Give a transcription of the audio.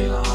day long.